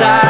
passar.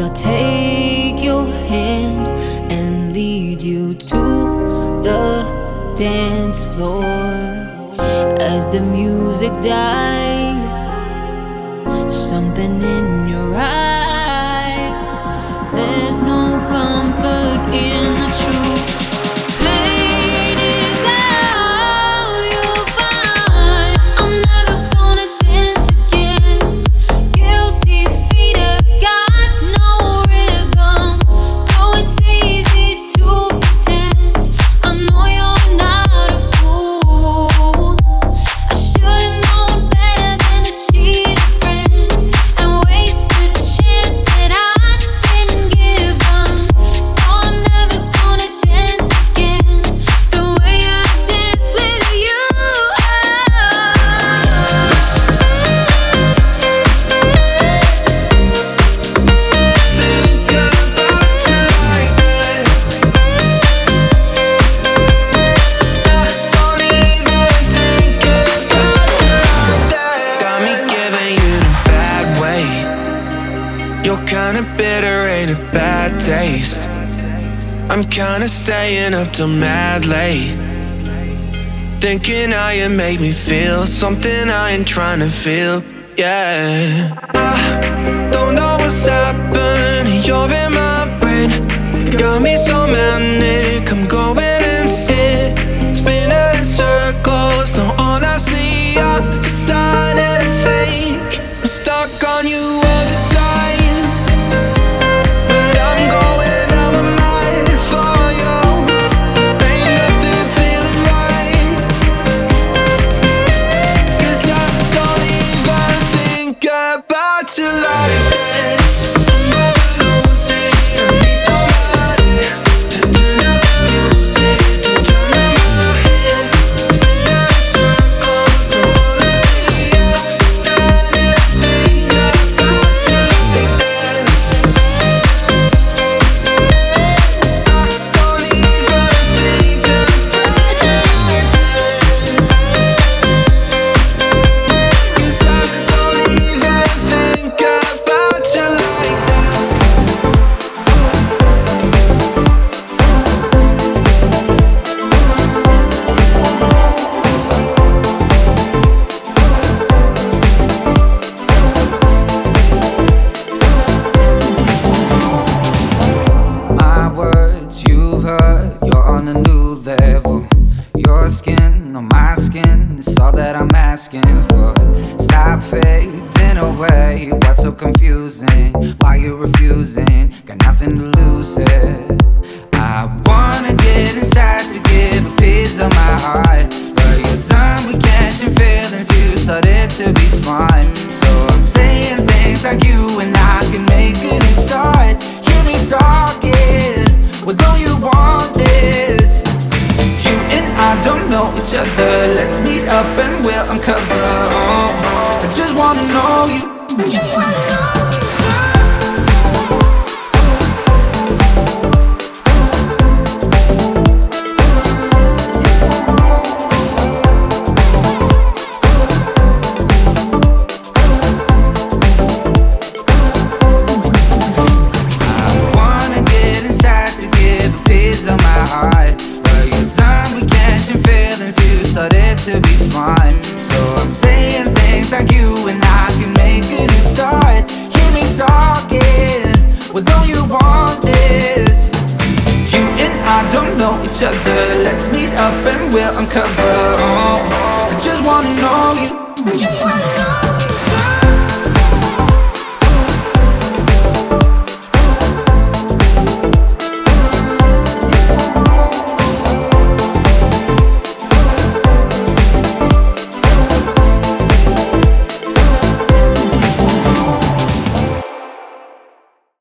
I'll take your hand and lead you to the dance floor. As the music dies, something in your eyes. kinda bitter, ain't a bad taste. I'm kinda staying up till mad late. Thinking how you make me feel, something I ain't trying to feel, yeah. got it. Why you refusing? Got nothing to lose. It. I wanna get inside to give a piece of my heart. But you're done with catching feelings. You started to be smart. So I'm saying things like you and I can Well, don't you want this? You and I don't know each other. Let's meet up and we'll uncover. Oh, I just wanna know you.